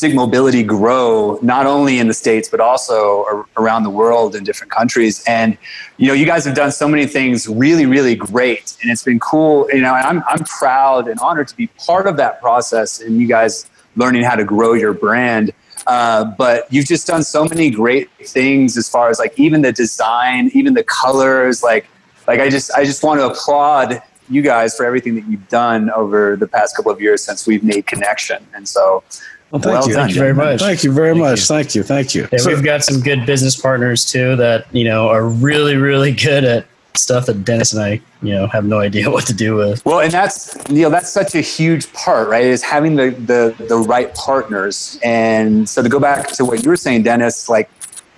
[SPEAKER 3] SIG mobility grow not only in the states but also around the world in different countries. And you know you guys have done so many things really really great. And it's been cool you know I'm, I'm proud and honored to be part of that process and you guys learning how to grow your brand. Uh, but you've just done so many great things as far as like even the design even the colors like like i just i just want to applaud you guys for everything that you've done over the past couple of years since we've made connection. And so
[SPEAKER 1] well, thank well you. Done, thank you very much. Thank you very thank much. You. Thank you. Thank you.
[SPEAKER 2] Yeah, so, we've got some good business partners too that you know are really, really good at stuff that Dennis and I, you know, have no idea what to do with.
[SPEAKER 3] Well, and that's Neil, that's such a huge part, right? Is having the the the right partners. And so to go back to what you were saying, Dennis, like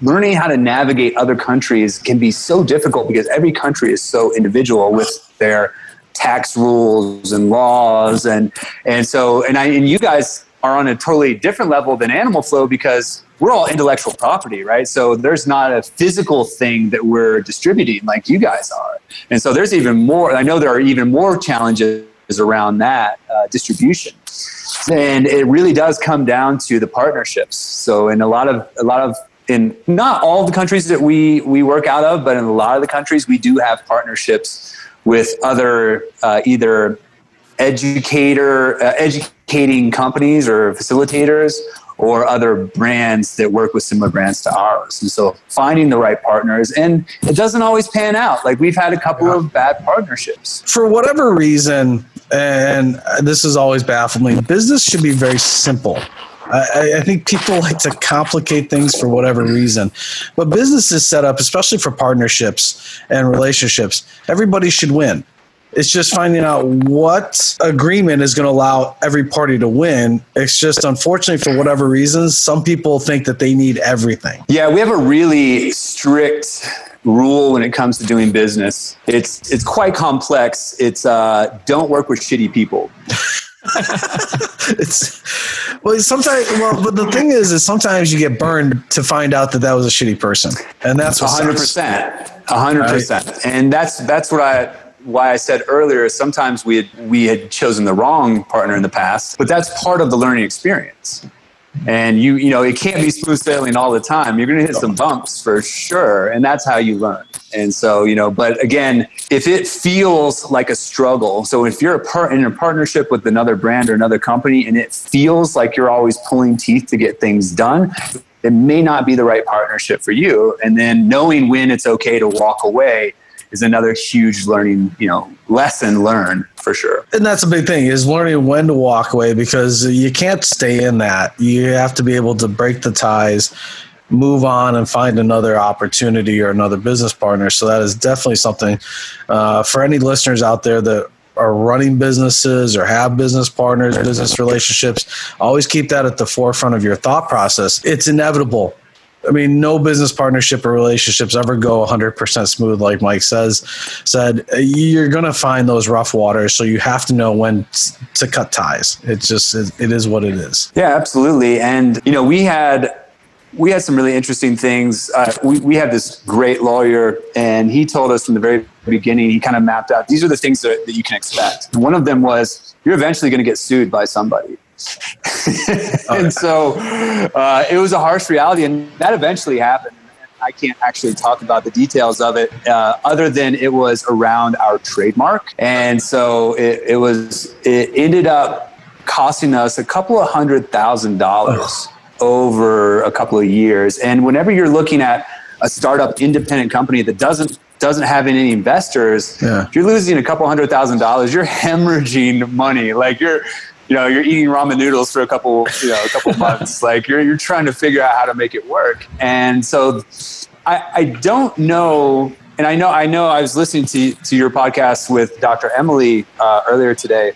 [SPEAKER 3] learning how to navigate other countries can be so difficult because every country is so individual with their tax rules and laws and and so and I and you guys are on a totally different level than animal flow because we're all intellectual property right? So there's not a physical thing that we're distributing like you guys are. And so there's even more i know there are even more challenges around that uh, distribution. And it really does come down to the partnerships. So in a lot of a lot of in not all the countries that we we work out of but in a lot of the countries we do have partnerships with other uh, either educator uh, educating companies or facilitators or other brands that work with similar brands to ours and so finding the right partners and it doesn't always pan out like we've had a couple yeah. of bad partnerships
[SPEAKER 1] for whatever reason and this has always baffled me business should be very simple I, I, think people like to complicate things for whatever reason. But business is set up, especially for partnerships and relationships, everybody should win. It's just finding out what agreement is going to allow every party to win. It's just unfortunately, for whatever reasons, some people think that they need everything.
[SPEAKER 3] Yeah, we have a really strict rule when it comes to doing business. It's it's quite complex. It's uh, don't work with shitty people.
[SPEAKER 1] it's well sometimes well but the thing is is sometimes you get burned to find out that that was a shitty person and that's
[SPEAKER 3] 100% 100% and that's that's what i why i said earlier sometimes we had we had chosen the wrong partner in the past but that's part of the learning experience. And you you know it can't be smooth sailing all the time. You're going to hit some bumps for sure and that's how you learn. And so you know but again if it feels like a struggle so if you're a part in a partnership with another brand or another company and it feels like you're always pulling teeth to get things done it may not be the right partnership for you. And then knowing when it's okay to walk away is another huge learning, you know, lesson learned for sure.
[SPEAKER 1] And that's a big thing is learning when to walk away because you can't stay in that. You have to be able to break the ties, move on, and find another opportunity or another business partner. So that is definitely something uh, for any listeners out there that are running businesses or have business partners, business relationships, always keep that at the forefront of your thought process. It's inevitable I mean, no business partnership or relationships ever go 100% smooth, like Mike says. Said you're going to find those rough waters, so you have to know when to cut ties. It's just it is what it is.
[SPEAKER 3] Yeah, absolutely. And you know, we had we had some really interesting things. Uh, we we had this great lawyer, and he told us from the very beginning. He kind of mapped out these are the things that, that you can expect. One of them was you're eventually going to get sued by somebody. and so uh, it was a harsh reality, and that eventually happened. I can't actually talk about the details of it, uh, other than it was around our trademark, and so it, it was. It ended up costing us a couple of hundred thousand dollars over a couple of years. And whenever you're looking at a startup independent company that doesn't doesn't have any investors, yeah. you're losing a couple hundred thousand dollars. You're hemorrhaging money. Like you're you know you're eating ramen noodles for a couple you know a couple months. Like you're you're trying to figure out how to make it work. And so i i don't know and i know i know i was listening to to your podcast with dr emily uh, earlier today.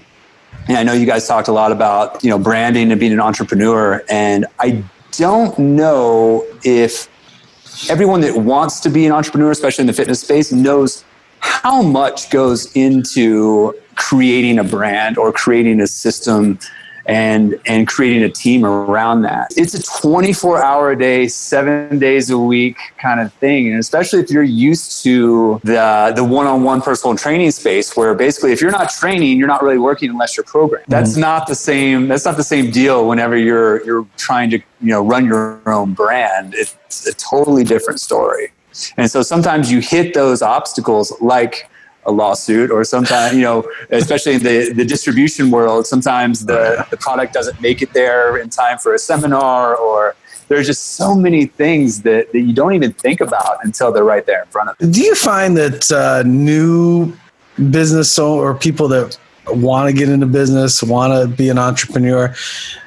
[SPEAKER 3] And i know you guys talked a lot about you know branding and being an entrepreneur. And i don't know if everyone that wants to be an entrepreneur especially in the fitness space knows how much goes into creating a brand or creating a system and and creating a team around that. It's a 24 hour a day, 7 days a week kind of thing and especially if you're used to the the one-on-one personal training space where basically if you're not training, you're not really working unless you're programmed. That's mm-hmm. not the same that's not the same deal whenever you're you're trying to, you know, run your own brand. It's a totally different story. And so sometimes you hit those obstacles like a lawsuit or sometimes you know especially in the, the distribution world sometimes the, the product doesn't make it there in time for a seminar or there's just so many things that, that you don't even think about until they're right there in front of you.
[SPEAKER 1] Do you find that uh, new business or people that want to get into business want to be an entrepreneur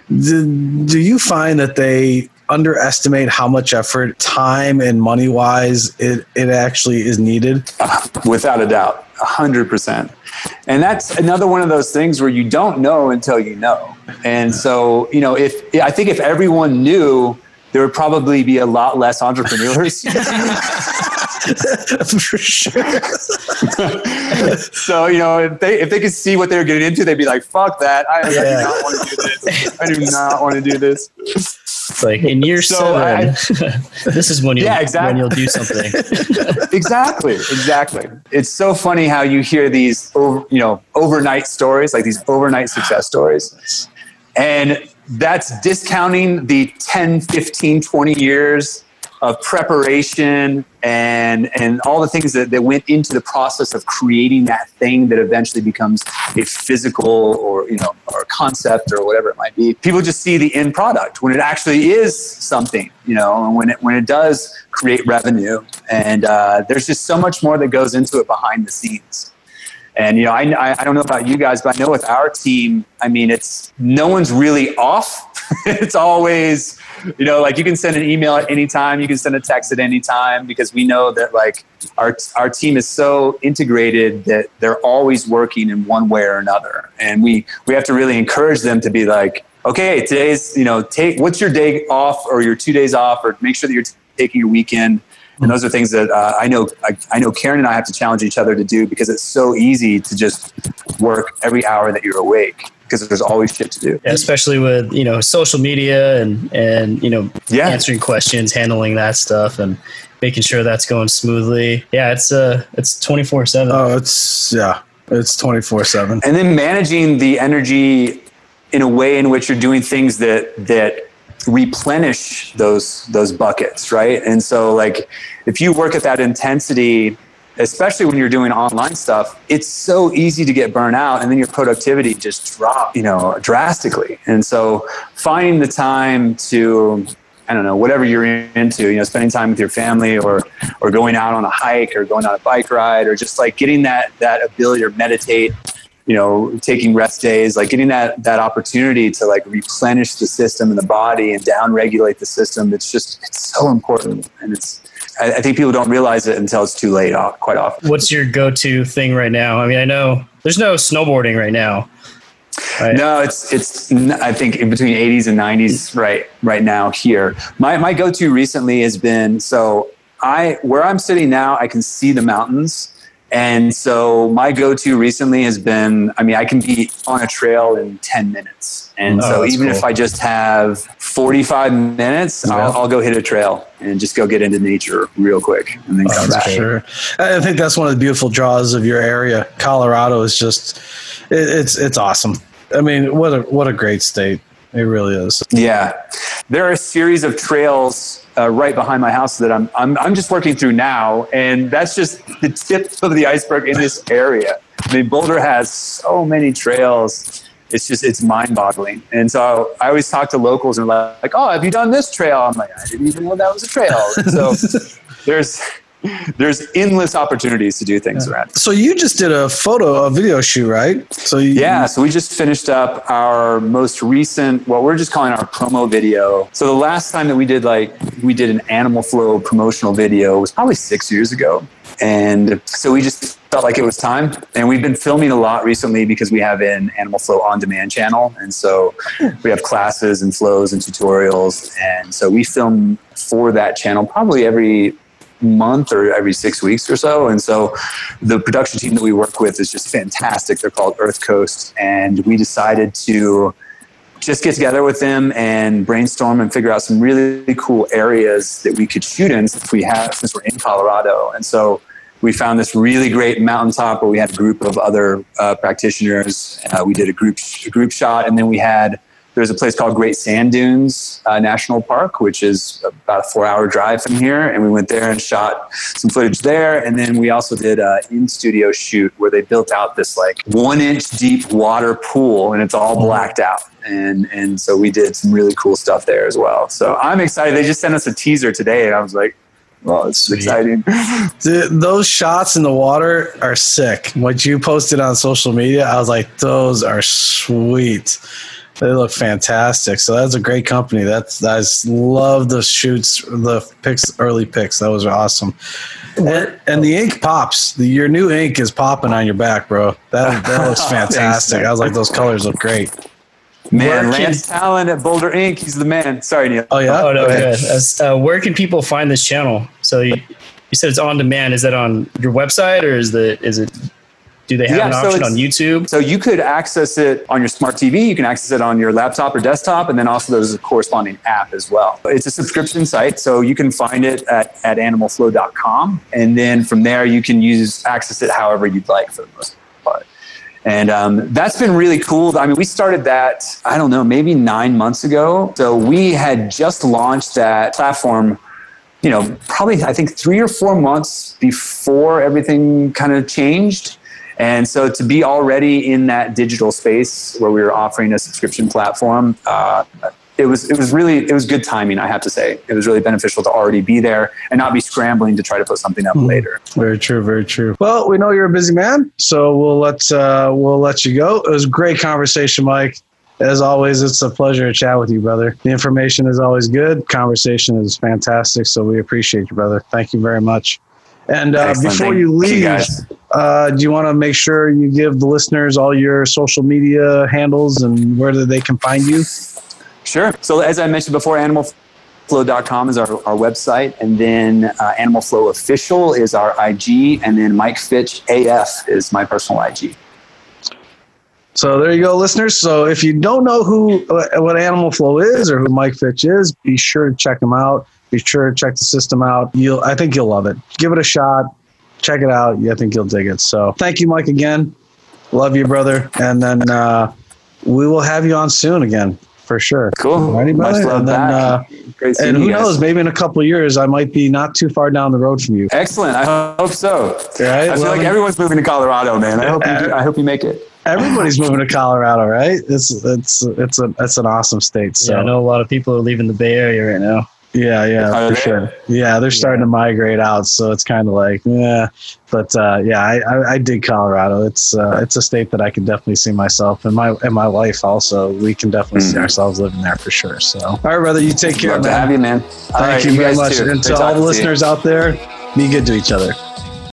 [SPEAKER 1] do, do you find that they underestimate how much effort, time, and money wise it, it actually is needed?
[SPEAKER 3] Without a doubt, 100%. And that's another one of those things where you don't know until you know. And so, you know, if I think if everyone knew, there would probably be a lot less entrepreneurs.
[SPEAKER 1] For sure.
[SPEAKER 3] so you know, if they if they could see what they're getting into, they'd be like, "Fuck that! I, yeah. I do not want to do this. I do not want to do this."
[SPEAKER 2] Like in year so seven, I, this is when you yeah, exactly. when you'll do something.
[SPEAKER 3] exactly, exactly. It's so funny how you hear these, over, you know, overnight stories, like these overnight success stories, and that's discounting the 10, 15, 20 years of preparation and and all the things that, that went into the process of creating that thing that eventually becomes a physical or you know or concept or whatever it might be. People just see the end product when it actually is something you know and when it when it does create revenue. And uh, there's just so much more that goes into it behind the scenes and you know I, I don't know about you guys but i know with our team i mean it's no one's really off. It's always you know, like you can send an email at any time, you can send a text at any time because we know that like our our team is so integrated that they're always working in one way or another, and we we have to really encourage them to be like, okay, today's you know, take what's your day off or your two days off, or make sure that you're taking your weekend. And those are things that uh, I know. I, I know Karen and I have to challenge each other to do because it's so easy to just work every hour that you're awake because there's always shit to do.
[SPEAKER 2] Yeah, especially with you know social media and and you know yeah. answering questions, handling that stuff, and making sure that's going smoothly. Yeah, it's uh it's twenty four seven.
[SPEAKER 1] Oh, it's yeah, it's twenty four seven.
[SPEAKER 3] And then managing the energy in a way in which you're doing things that that replenish those those buckets, right? And so like if you work at that intensity especially when you're doing online stuff, it's so easy to get burnt out and then your productivity just drop, you know, drastically. And so finding the time to I don't know, whatever you're into, you know, spending time with your family or or going out on a hike or going on a bike ride or just like getting that that ability to meditate, you know, taking rest days, like getting that that opportunity to like replenish the system and the body and down regulate the system. It's just it's so important and it's I, I think people don't realize it until it's too late. Quite often.
[SPEAKER 2] What's your go-to thing right now? I mean, I know there's no snowboarding right now.
[SPEAKER 3] Right. No, it's it's. I think in between 80s and 90s right right now here. My my go to recently has been so I where I'm sitting now. I can see the mountains, and so my go to recently has been. I mean, I can be on a trail in 10 minutes, and oh, so even cool. if I just have 45 minutes, yeah. I'll, I'll, go hit a trail and just go get into nature real quick and then oh, come back.
[SPEAKER 1] Sure. I think that's one of the beautiful draws of your area. Colorado is just it, it's it's awesome. I mean, what a what a great state. It really is.
[SPEAKER 3] Yeah, there are a series of trails uh, right behind my house that I'm, I'm I'm just working through now, and that's just the tip of the iceberg in this area. I mean, Boulder has so many trails it's just it's mind boggling. And so I always talk to locals and like, oh, have you done this trail? I'm like, I didn't even know that was a trail. so there's there's endless opportunities to do things yeah. around.
[SPEAKER 1] So you just did a photo, a video shoot, right? So you,
[SPEAKER 3] yeah, so we just finished up our most recent, what we're just calling our promo video. So the last time that we did like we did an Animal Flow promotional video was probably six years ago, and so we just felt like it was time. And we've been filming a lot recently because we have an Animal Flow on demand channel. And so we have classes and flows and tutorials. And so we film for that channel probably every month or every six weeks or so. And so the production team that we work with is just fantastic. They're called Earth Coast. And we decided to just get together with them and brainstorm and figure out some really cool areas that we could shoot in since we have since we're in Colorado. And so we found this really great mountaintop where we had a group of other uh, practitioners. Uh, we did a group a group shot, and then we had there's a place called Great Sand Dunes uh, National Park, which is about a four hour drive from here, and we went there and shot some footage there. And then we also did an in studio shoot where they built out this like one inch deep water pool, and it's all blacked out. And and so we did some really cool stuff there as well. So I'm excited. They just sent us a teaser today, and I was like, well, it's Sweet. exciting.
[SPEAKER 1] those shots in the water are sick. What you posted on social media, I was like, those are sweet. They look fantastic. So that's a great company. That's I love the shoots, the picks, early picks. That was awesome. And, and the ink pops. The, your new ink is popping on your back, bro. That that looks fantastic. Thanks, I was like, those colors look great.
[SPEAKER 3] Man, where Lance can, Talon at Boulder Ink. He's the man. Sorry, Neil.
[SPEAKER 1] Oh yeah.
[SPEAKER 2] Oh no, okay. good. Uh, where can people find this channel? So you, you said it's on demand. Is that on your website or is the is it do they have yeah, an option so on YouTube?
[SPEAKER 3] So you could access it on your smart TV. You can access it on your laptop or desktop, and then also there's a corresponding app as well. It's a subscription site, so you can find it at, at animalflow.com, and then from there you can use access it however you'd like for the most part. And um, that's been really cool. I mean, we started that, I don't know, maybe nine months ago. So we had just launched that platform you know, probably I think three or four months before everything kind of changed. And so to be already in that digital space where we were offering a subscription platform, uh, it was it was really it was good timing. I have to say, it was really beneficial to already be there and not be scrambling to try to put something up mm later.
[SPEAKER 1] Very true, very true. Well, we know you're a busy man, so we'll let uh, we'll let you go. It was a great conversation, Mike. As always, it's a pleasure to chat with you, brother. The information is always good. Conversation is fantastic. So we appreciate you, brother. Thank you very much. And uh, before you leave, you uh, do you want to make sure you give the listeners all your social media handles and where they can find you?
[SPEAKER 3] Sure. So as I mentioned before, animalflow.com is our, our website, and then uh, Animal Flow Official is our IG, and then Mike Fitch AF is my personal IG.
[SPEAKER 1] So there you go, listeners. So if you don't know who what Animal Flow is or who Mike Fitch is, be sure to check him out. Be sure to check the system out. You'll, I think you'll love it. Give it a shot. Check it out. I think you'll dig it. So thank you, Mike, again. Love you, brother. And then uh, we will have you on soon again for sure.
[SPEAKER 3] Cool. Alrighty,
[SPEAKER 1] brother.
[SPEAKER 3] Much and then, uh,
[SPEAKER 1] and who knows? Maybe in a couple years, I might be not too far down the road from you.
[SPEAKER 3] Excellent. I hope so. Right? I feel well, like everyone's moving to Colorado, man. I hope you, Do, I hope you make it.
[SPEAKER 1] Everybody's moving to Colorado, right? It's it's it's a it's an awesome state. So
[SPEAKER 2] yeah, I know a lot of people are leaving the Bay Area right now.
[SPEAKER 1] Yeah, yeah, for sure. Yeah, they're starting yeah. to migrate out, so it's kind of like, yeah. But uh, yeah, I, I, I, dig Colorado. It's uh, it's a state that I can definitely see myself and my and my wife also. We can definitely mm. see ourselves living there for sure. So, all right, brother, you take care,
[SPEAKER 3] Love
[SPEAKER 1] man.
[SPEAKER 3] To have you, man.
[SPEAKER 1] Thank right, you very much, too. and to all the listeners out there, be good to each other.